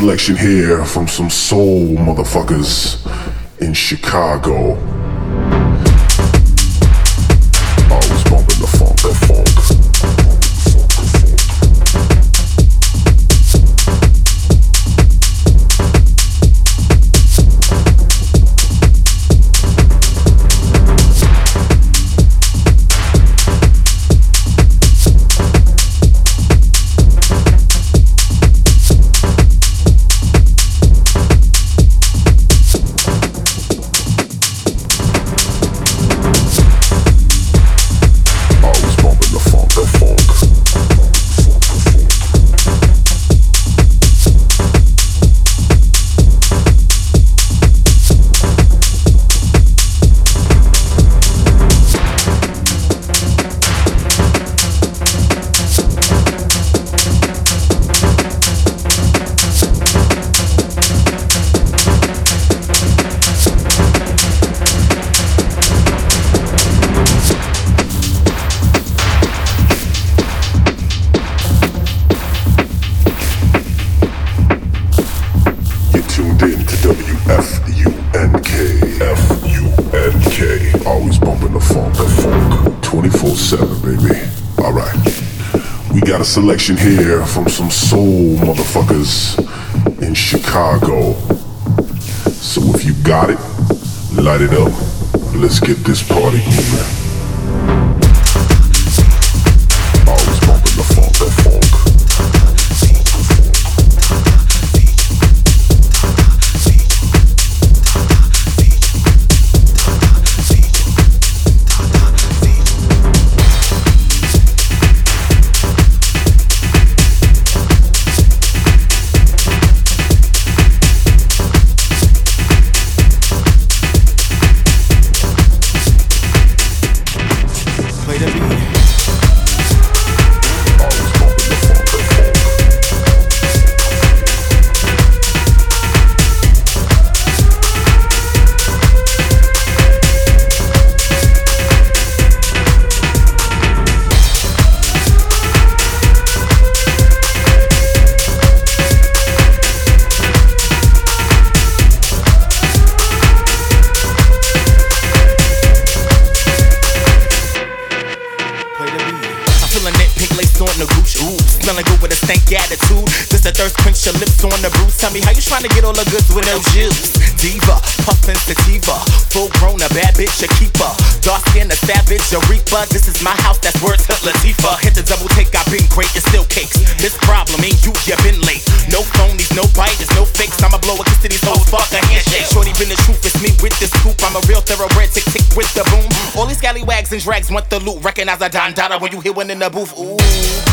selection here from some soul motherfuckers in Chicago. Here all the goods with no juice. Diva, puffin' sativa. Full grown, a bad bitch, a keeper. Dark skin, a savage, a reaper. This is my house, that's words to Latifah. Hit the double take, I've been great, it's still cakes. This problem ain't you, you been late. No phonies, no biters, no fakes. I'ma blow a kiss to these hoes, fuck a handshake. Shorty been the truth, it's me with this scoop. I'm a real thoroughbred, tick tick with the boom. All these scallywags and drags want the loot. Recognize a Don Dada when you hear one in the booth. Ooh.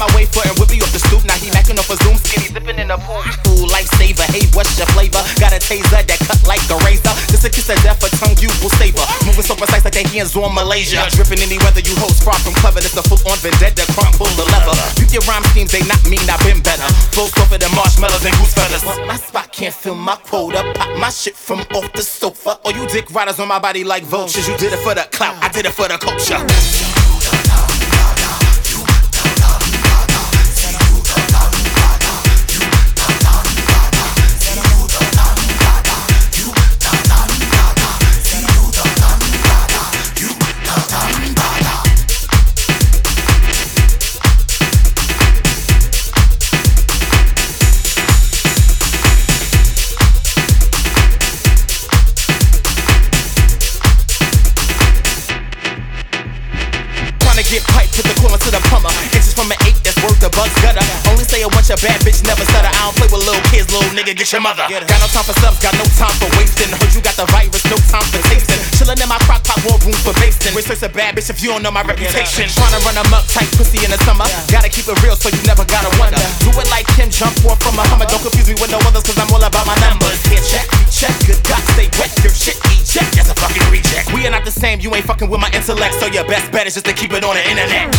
My way for and whip me off the stoop. Now he macking off a zoom, skinny zipping in the pool. Ooh, lifesaver, hey, what's your flavor? Got a taser that cut like a razor. Just a kiss of death, a tongue you will savor. Moving so precise like their hands on Malaysia. Dripping any weather, you hoes far from clever. This a full on vendetta, crumb full of leather. You get rhyme schemes, they not mean, I've been better. Flow softer than marshmallows and goose feathers. My spot can't fill my quota. Pop my shit from off the sofa. All you dick riders on my body like vultures. You did it for the clout, I did it for the culture. Bucks gutter. Only say a bunch of bad bitch never stutter. I don't play with little kids, little nigga, get your mother. Got no time for subs, got no time for wasting. Heard you got the virus, no time for tasting. Chillin' in my crock pot, more room for basting. Research a bad bitch if you don't know my reputation. Tryna run them up tight pussy in the summer. Gotta keep it real so you never gotta wonder. Do it like Kim, jump off from a Hummer. Don't confuse me with no others cause I'm all about my numbers. Here, check, check, good God, stay wet. Your shit, eject, that's a fucking reject. We are not the same, you ain't fucking with my intellect. So your best bet is just to keep it on the internet.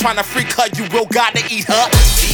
Trying to freak her, you will gotta eat her.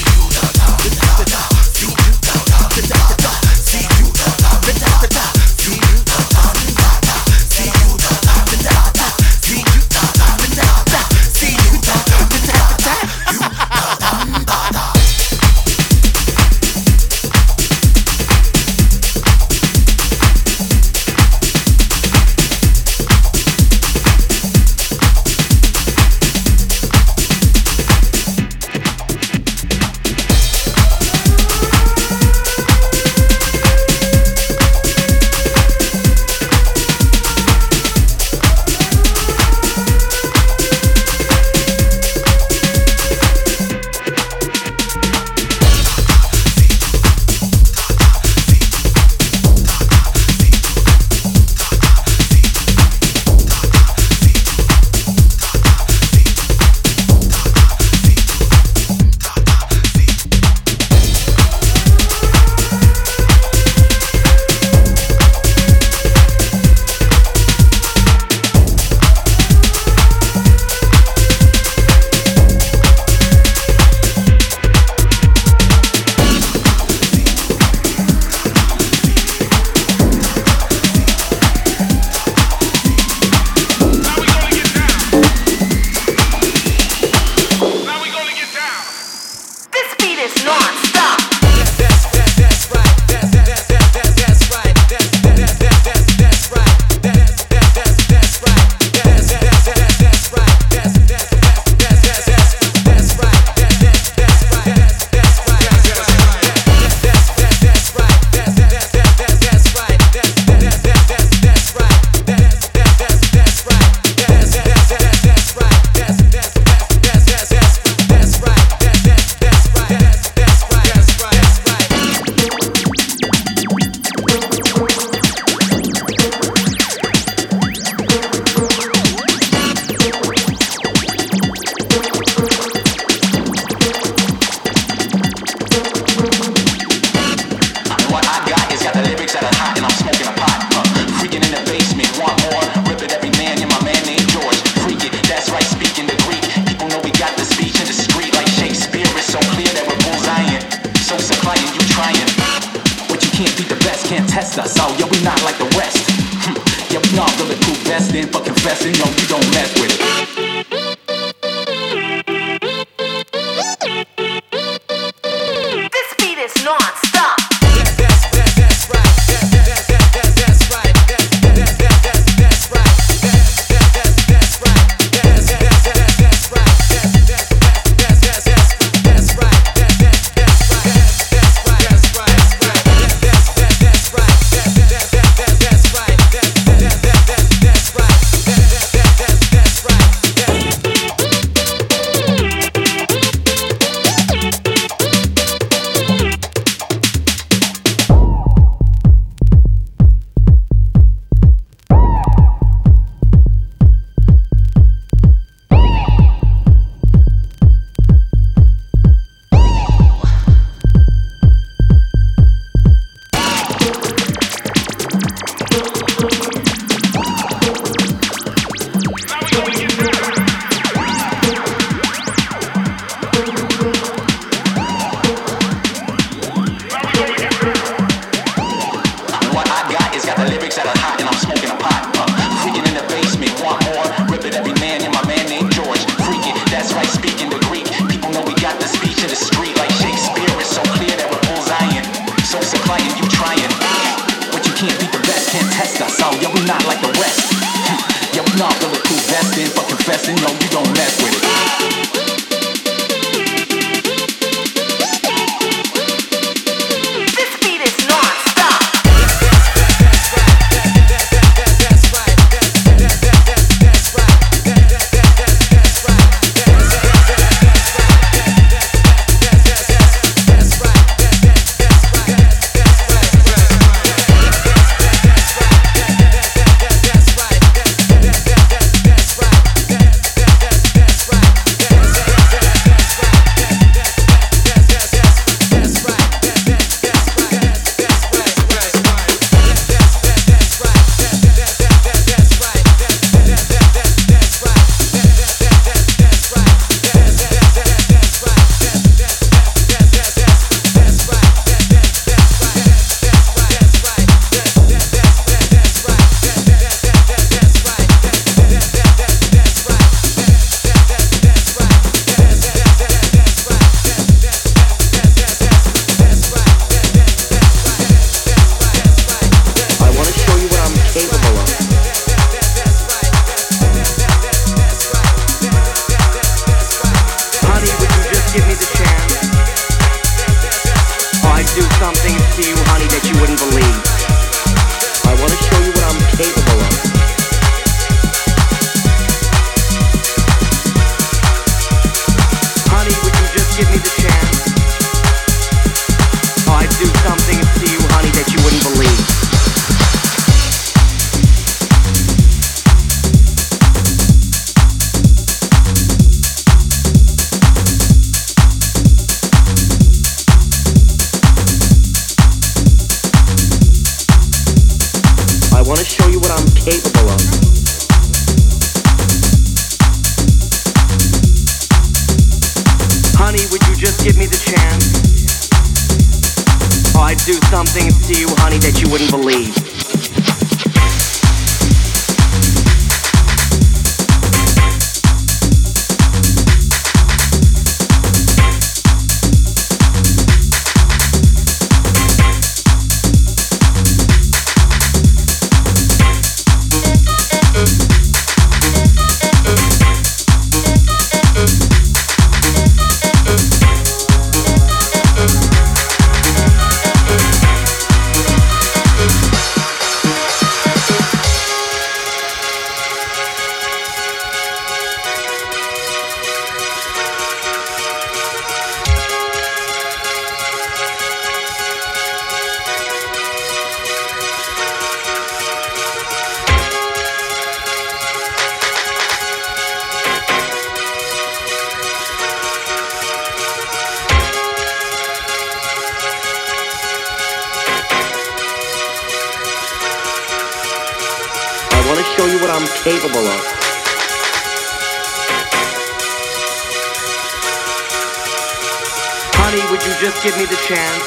Honey, would you just give me the chance?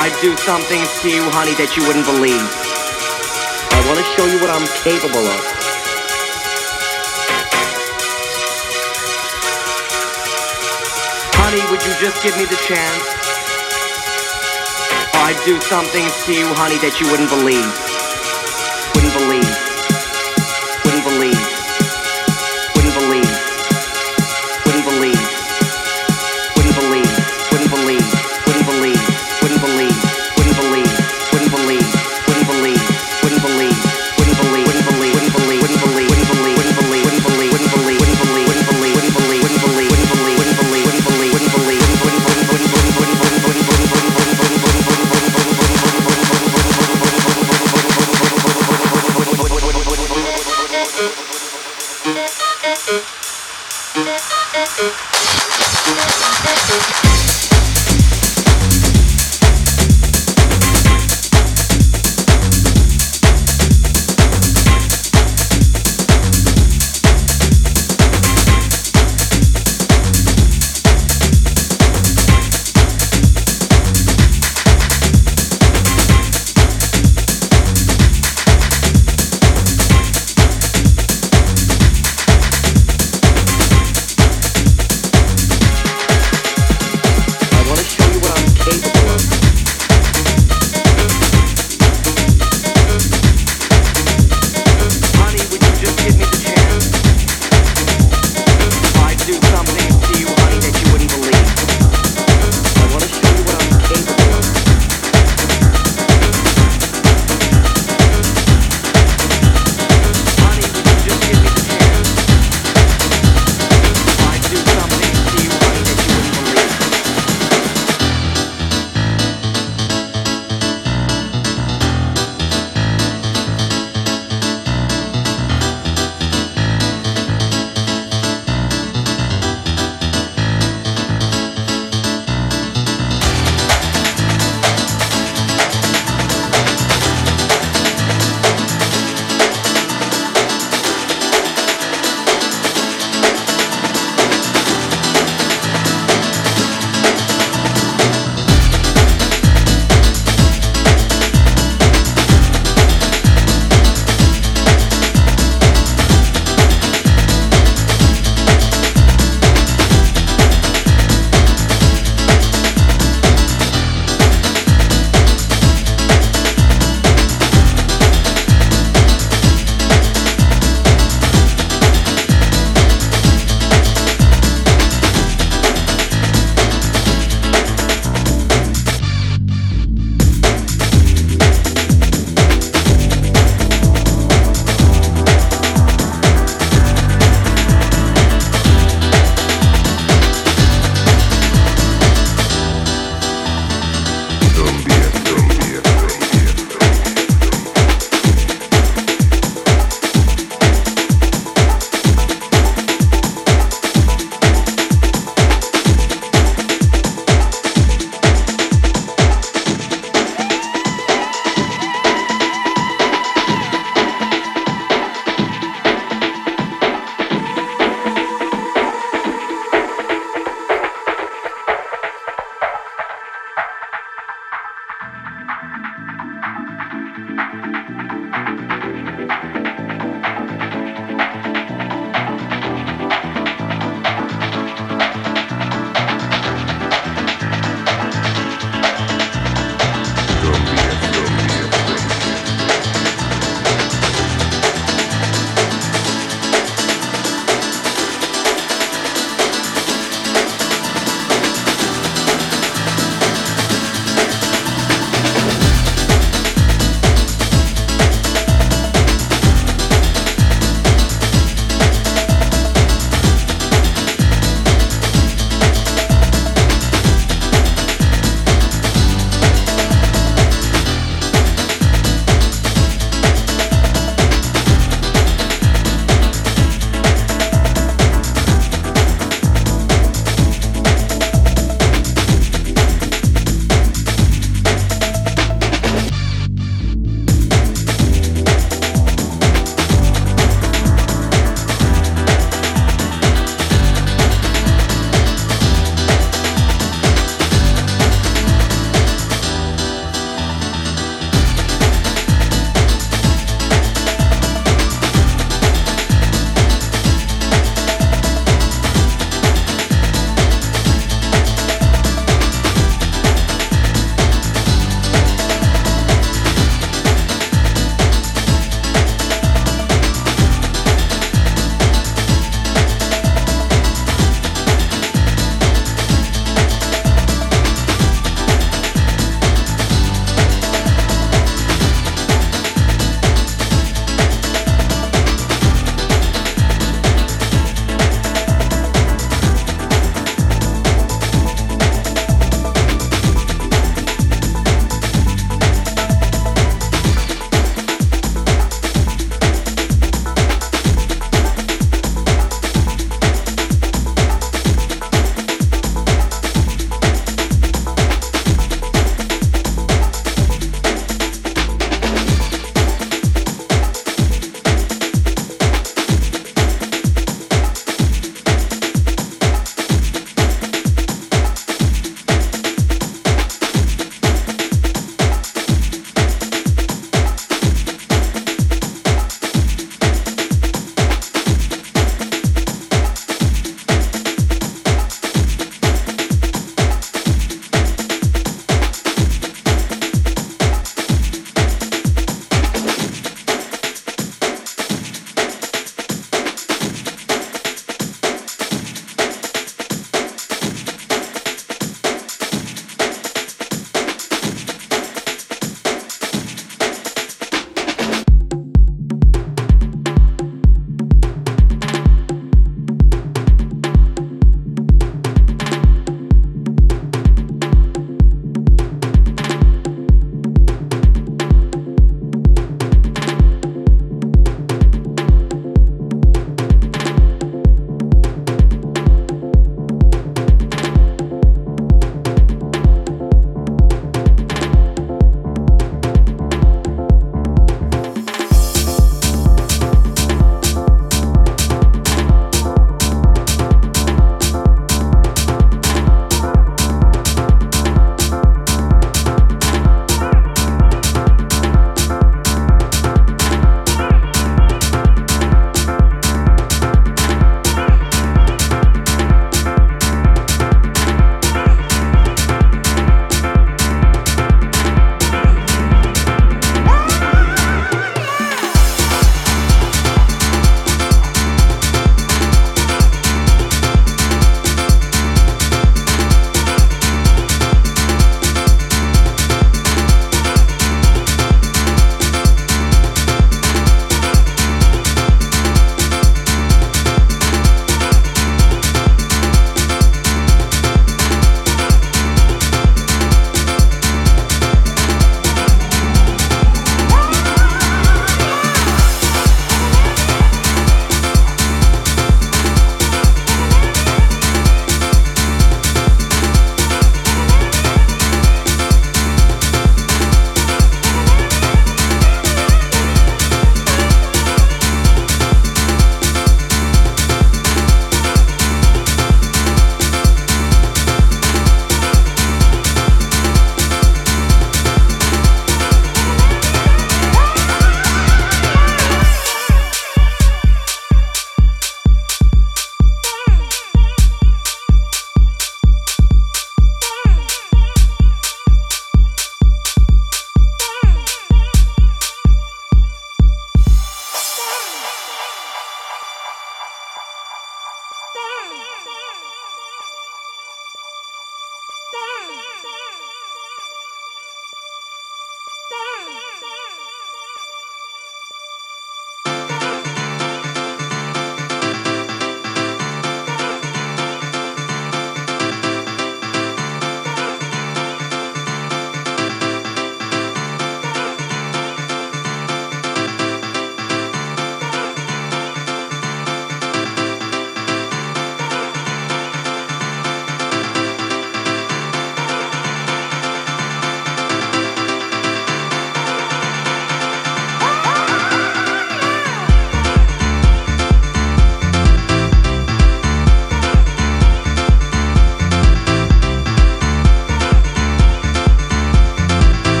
I'd do something to you, honey, that you wouldn't believe. I want to show you what I'm capable of. Honey, would you just give me the chance? I'd do something to you, honey, that you wouldn't believe.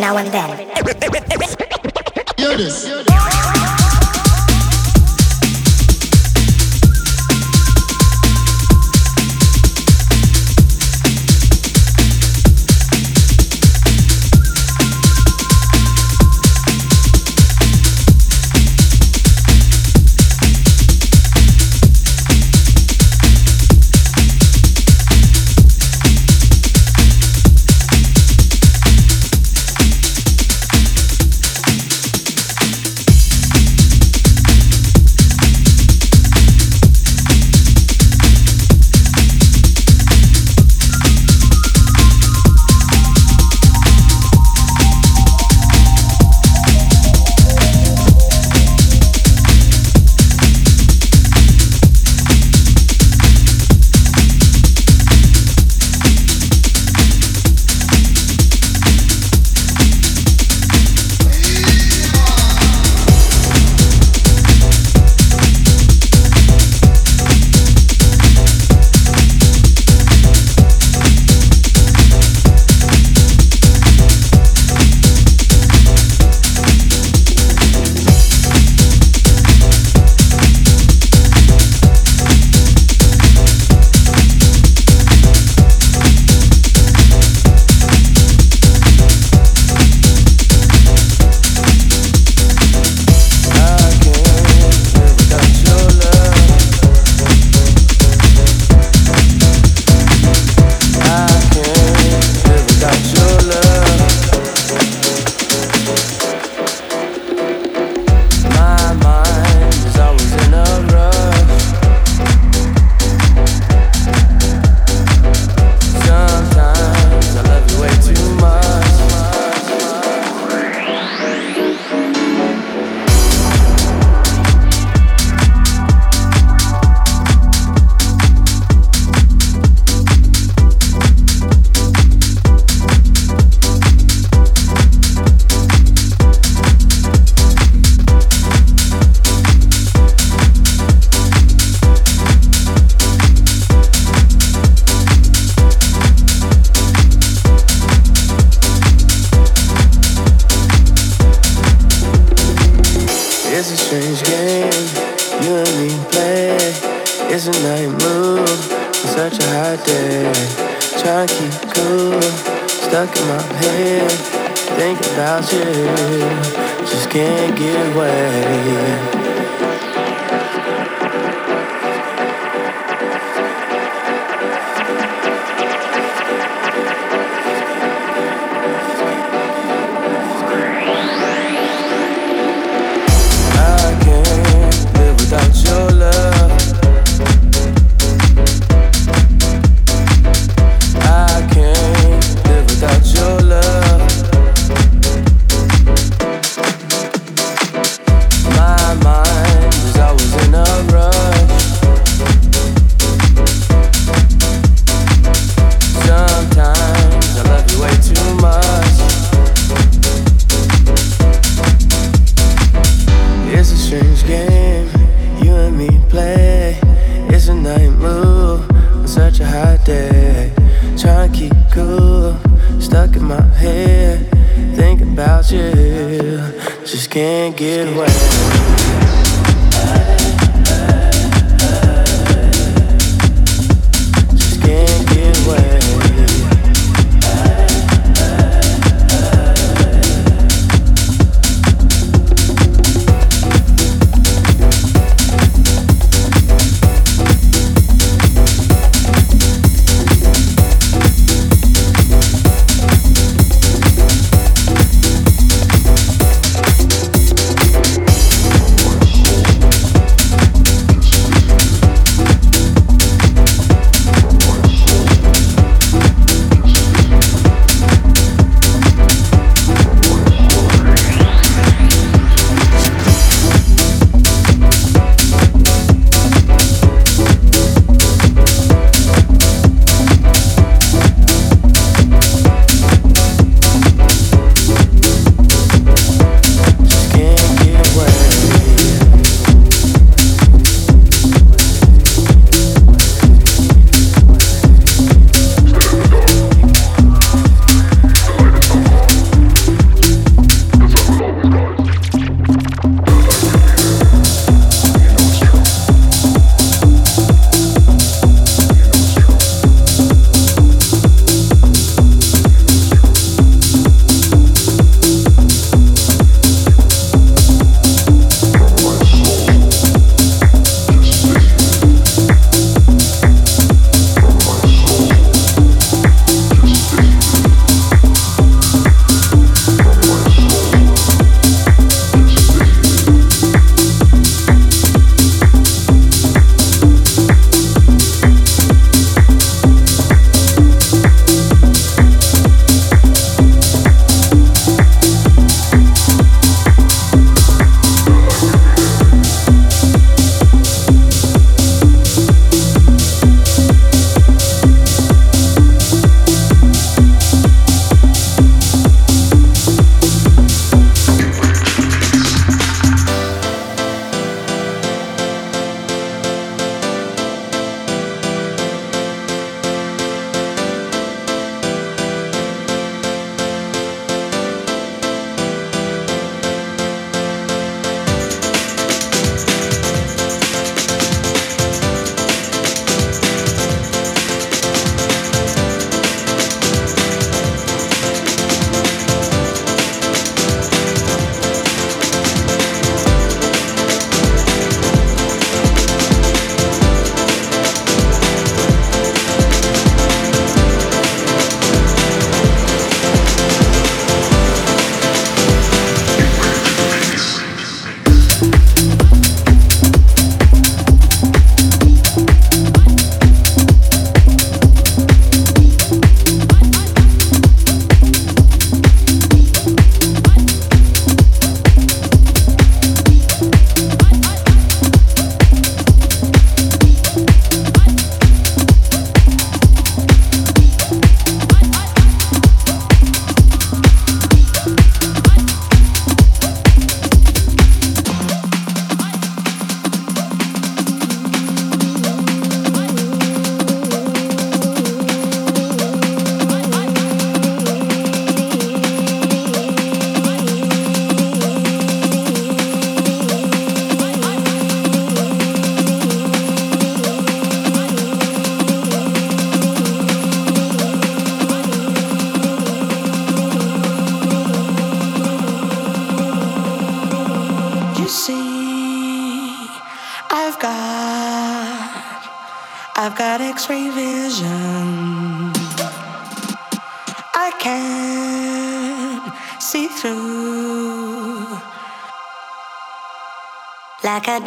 Now and then.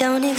Don't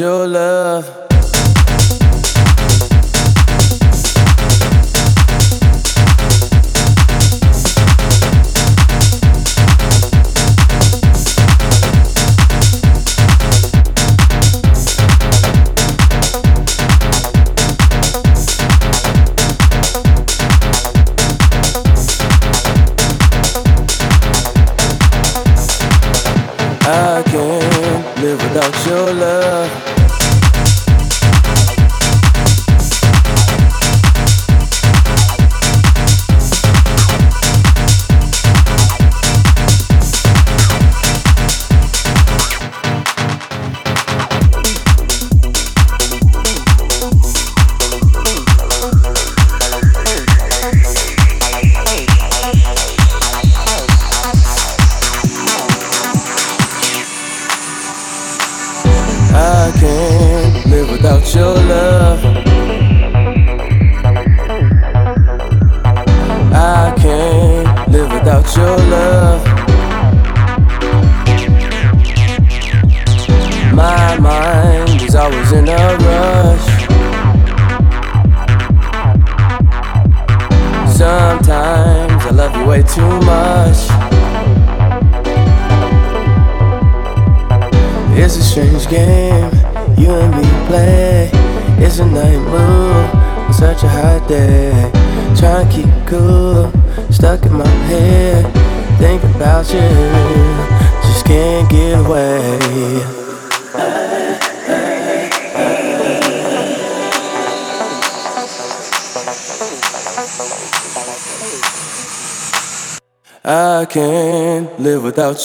live live without your love.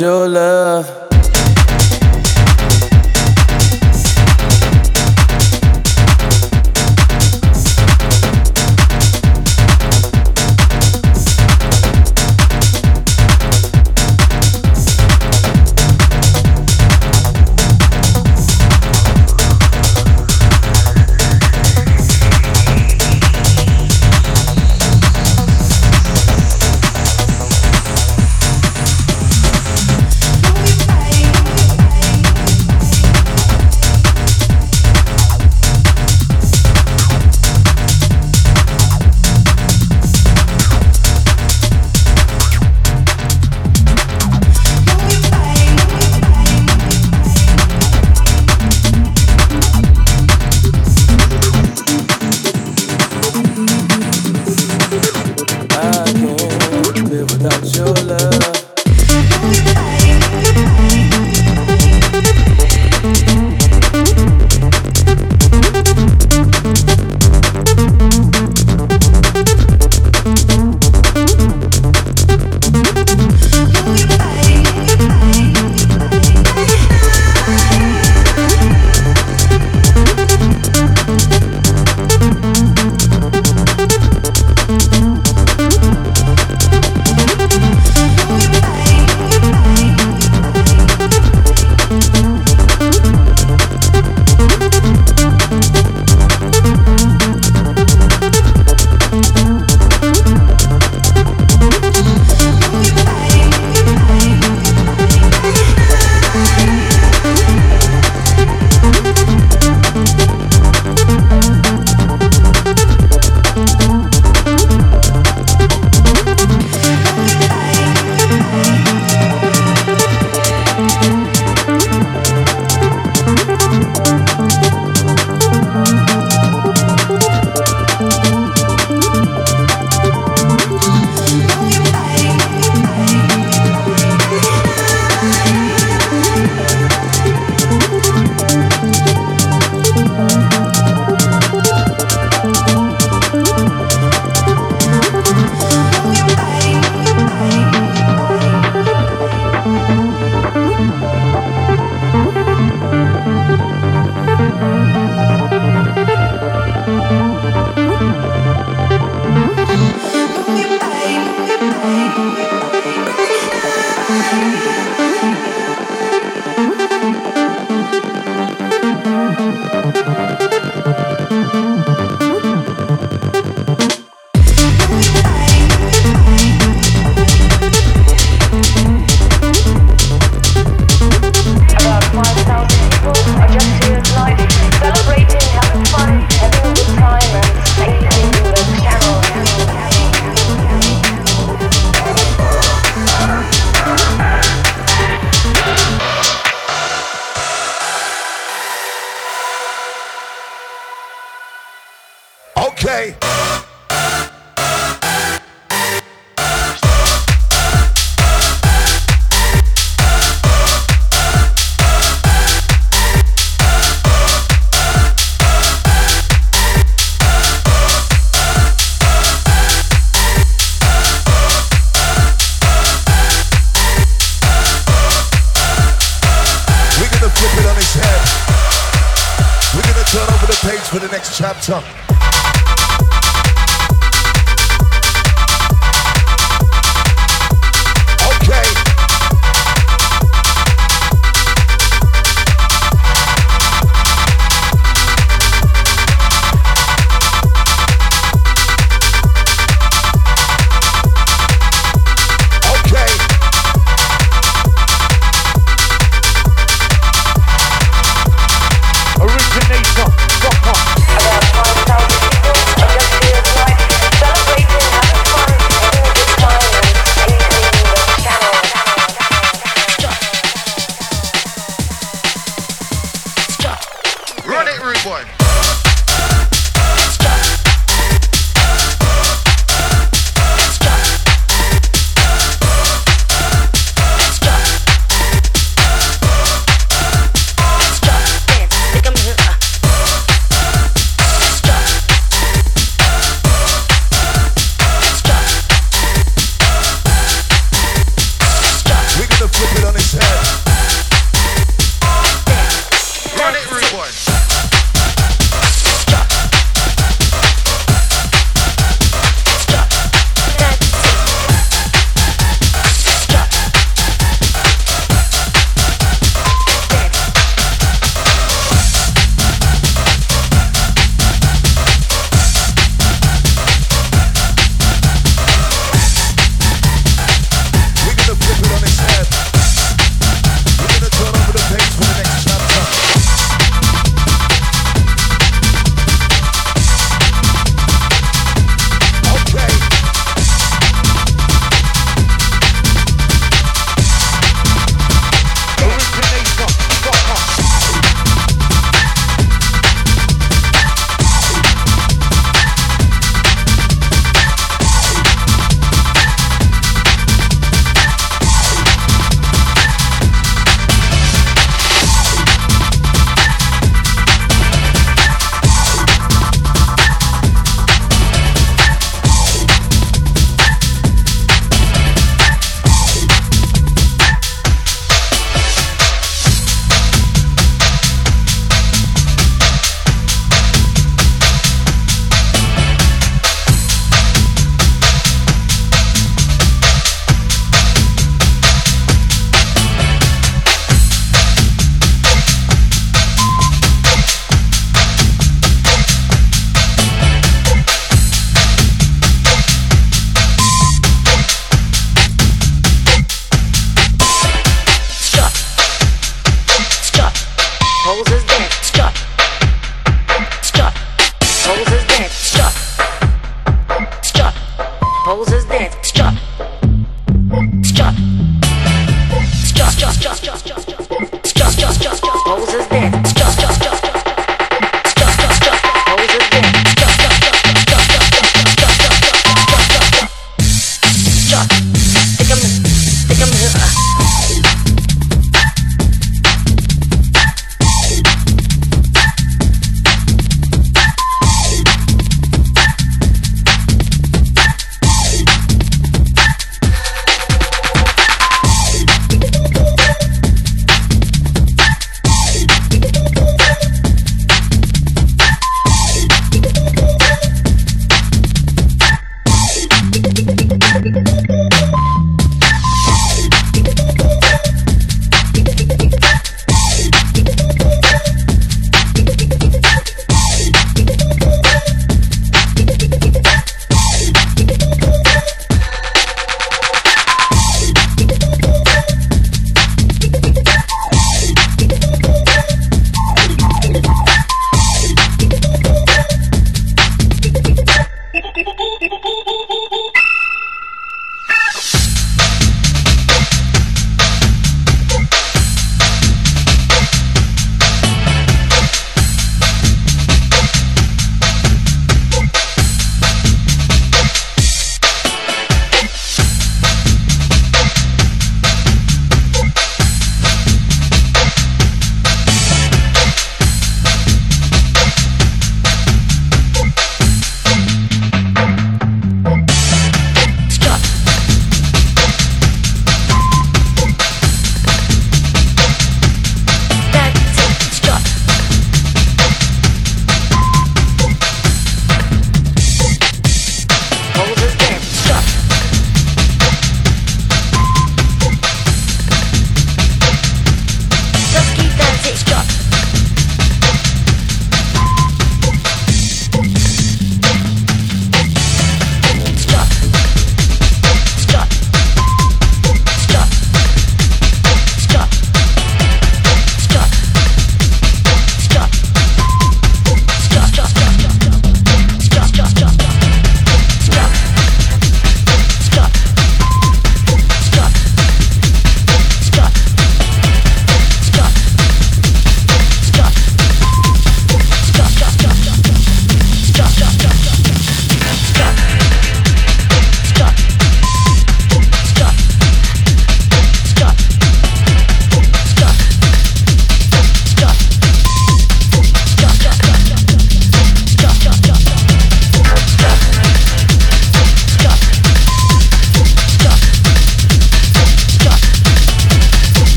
Live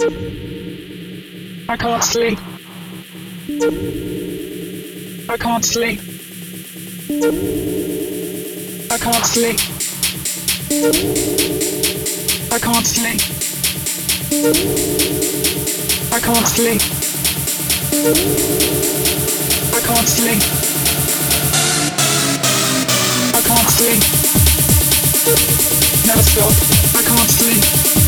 I can't sleep. I can't sleep. I can't sleep. I can't sleep. I can't sleep. I can't sleep. I can't sleep. Never stop. I can't sleep.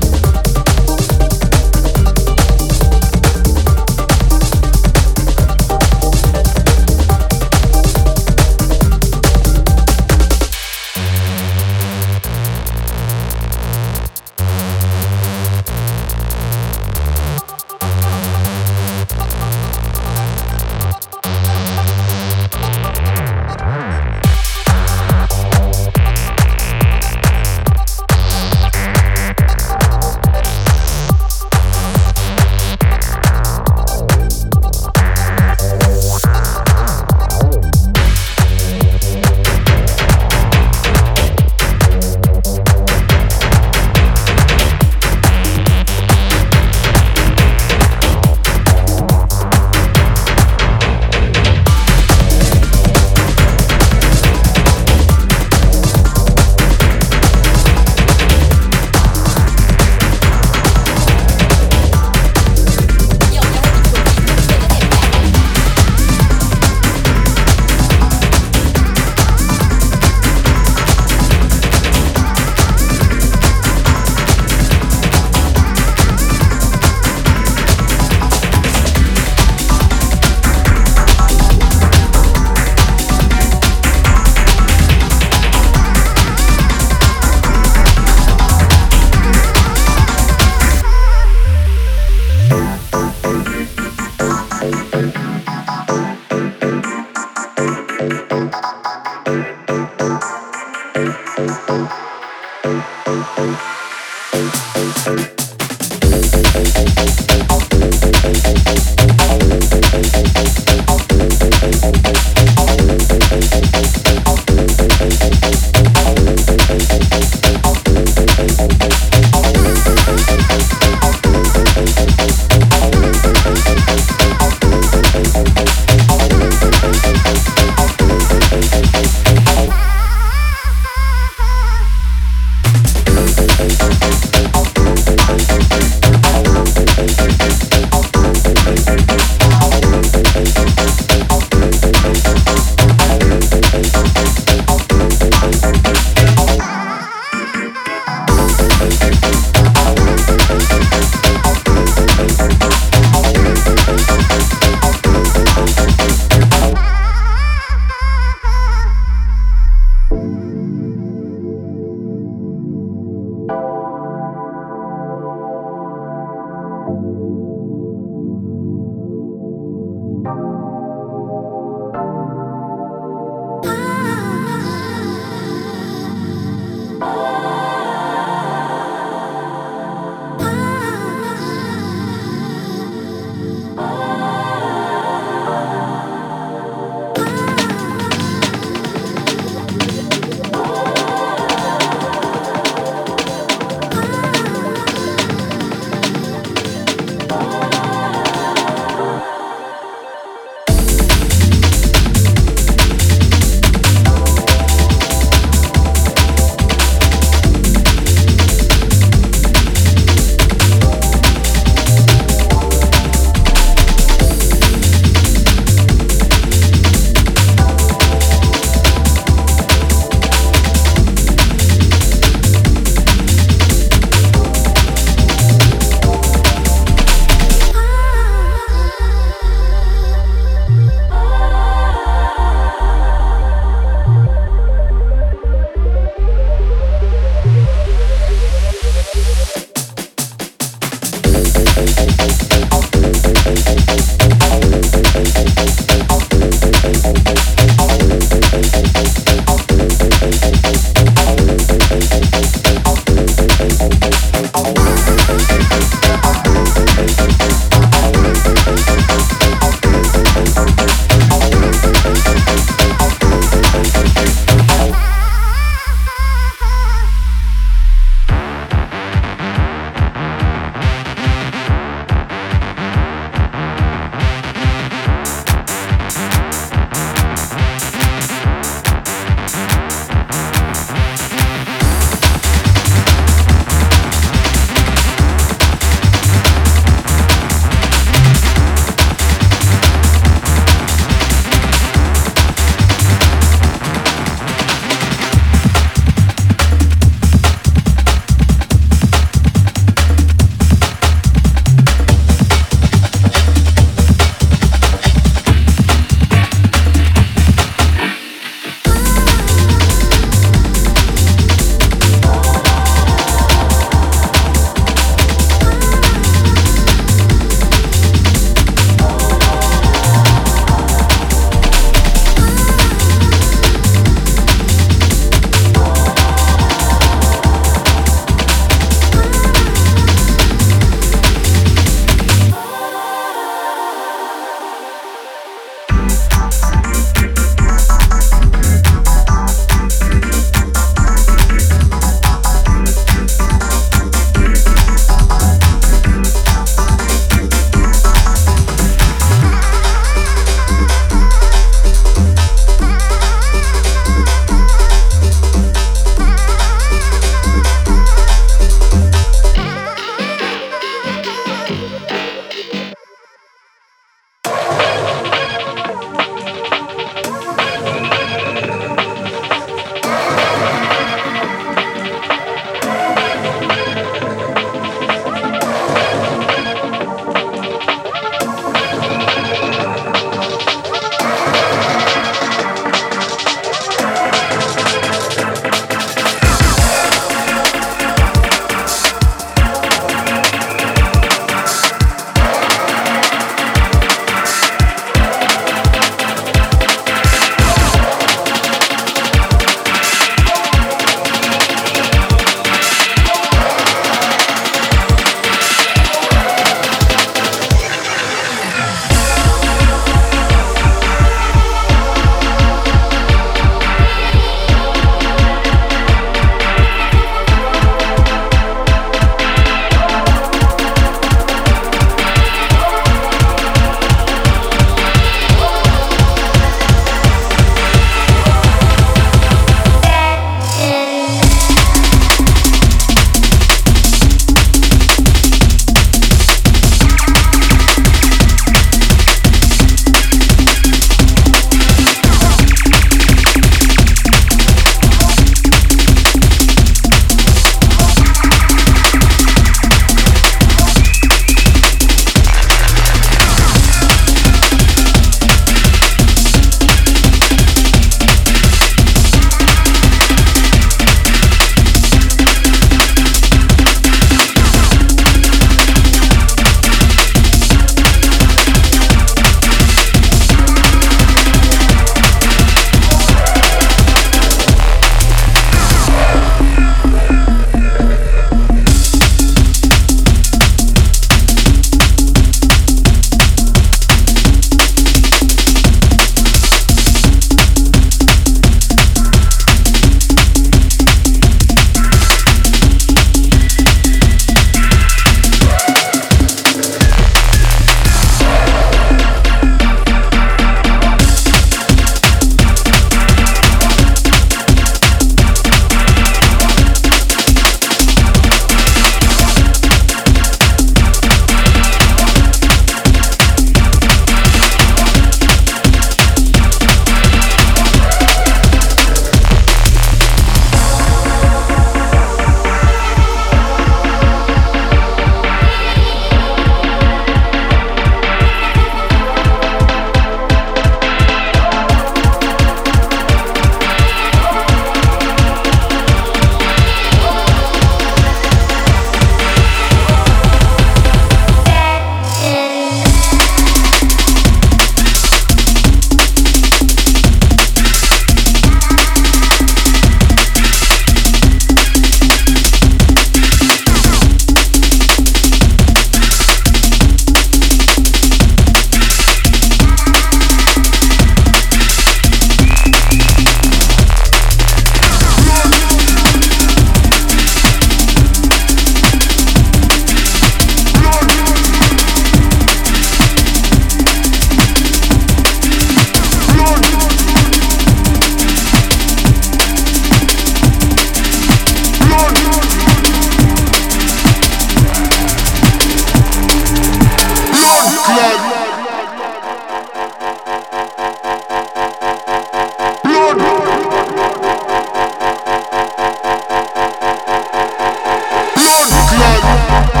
Yeah.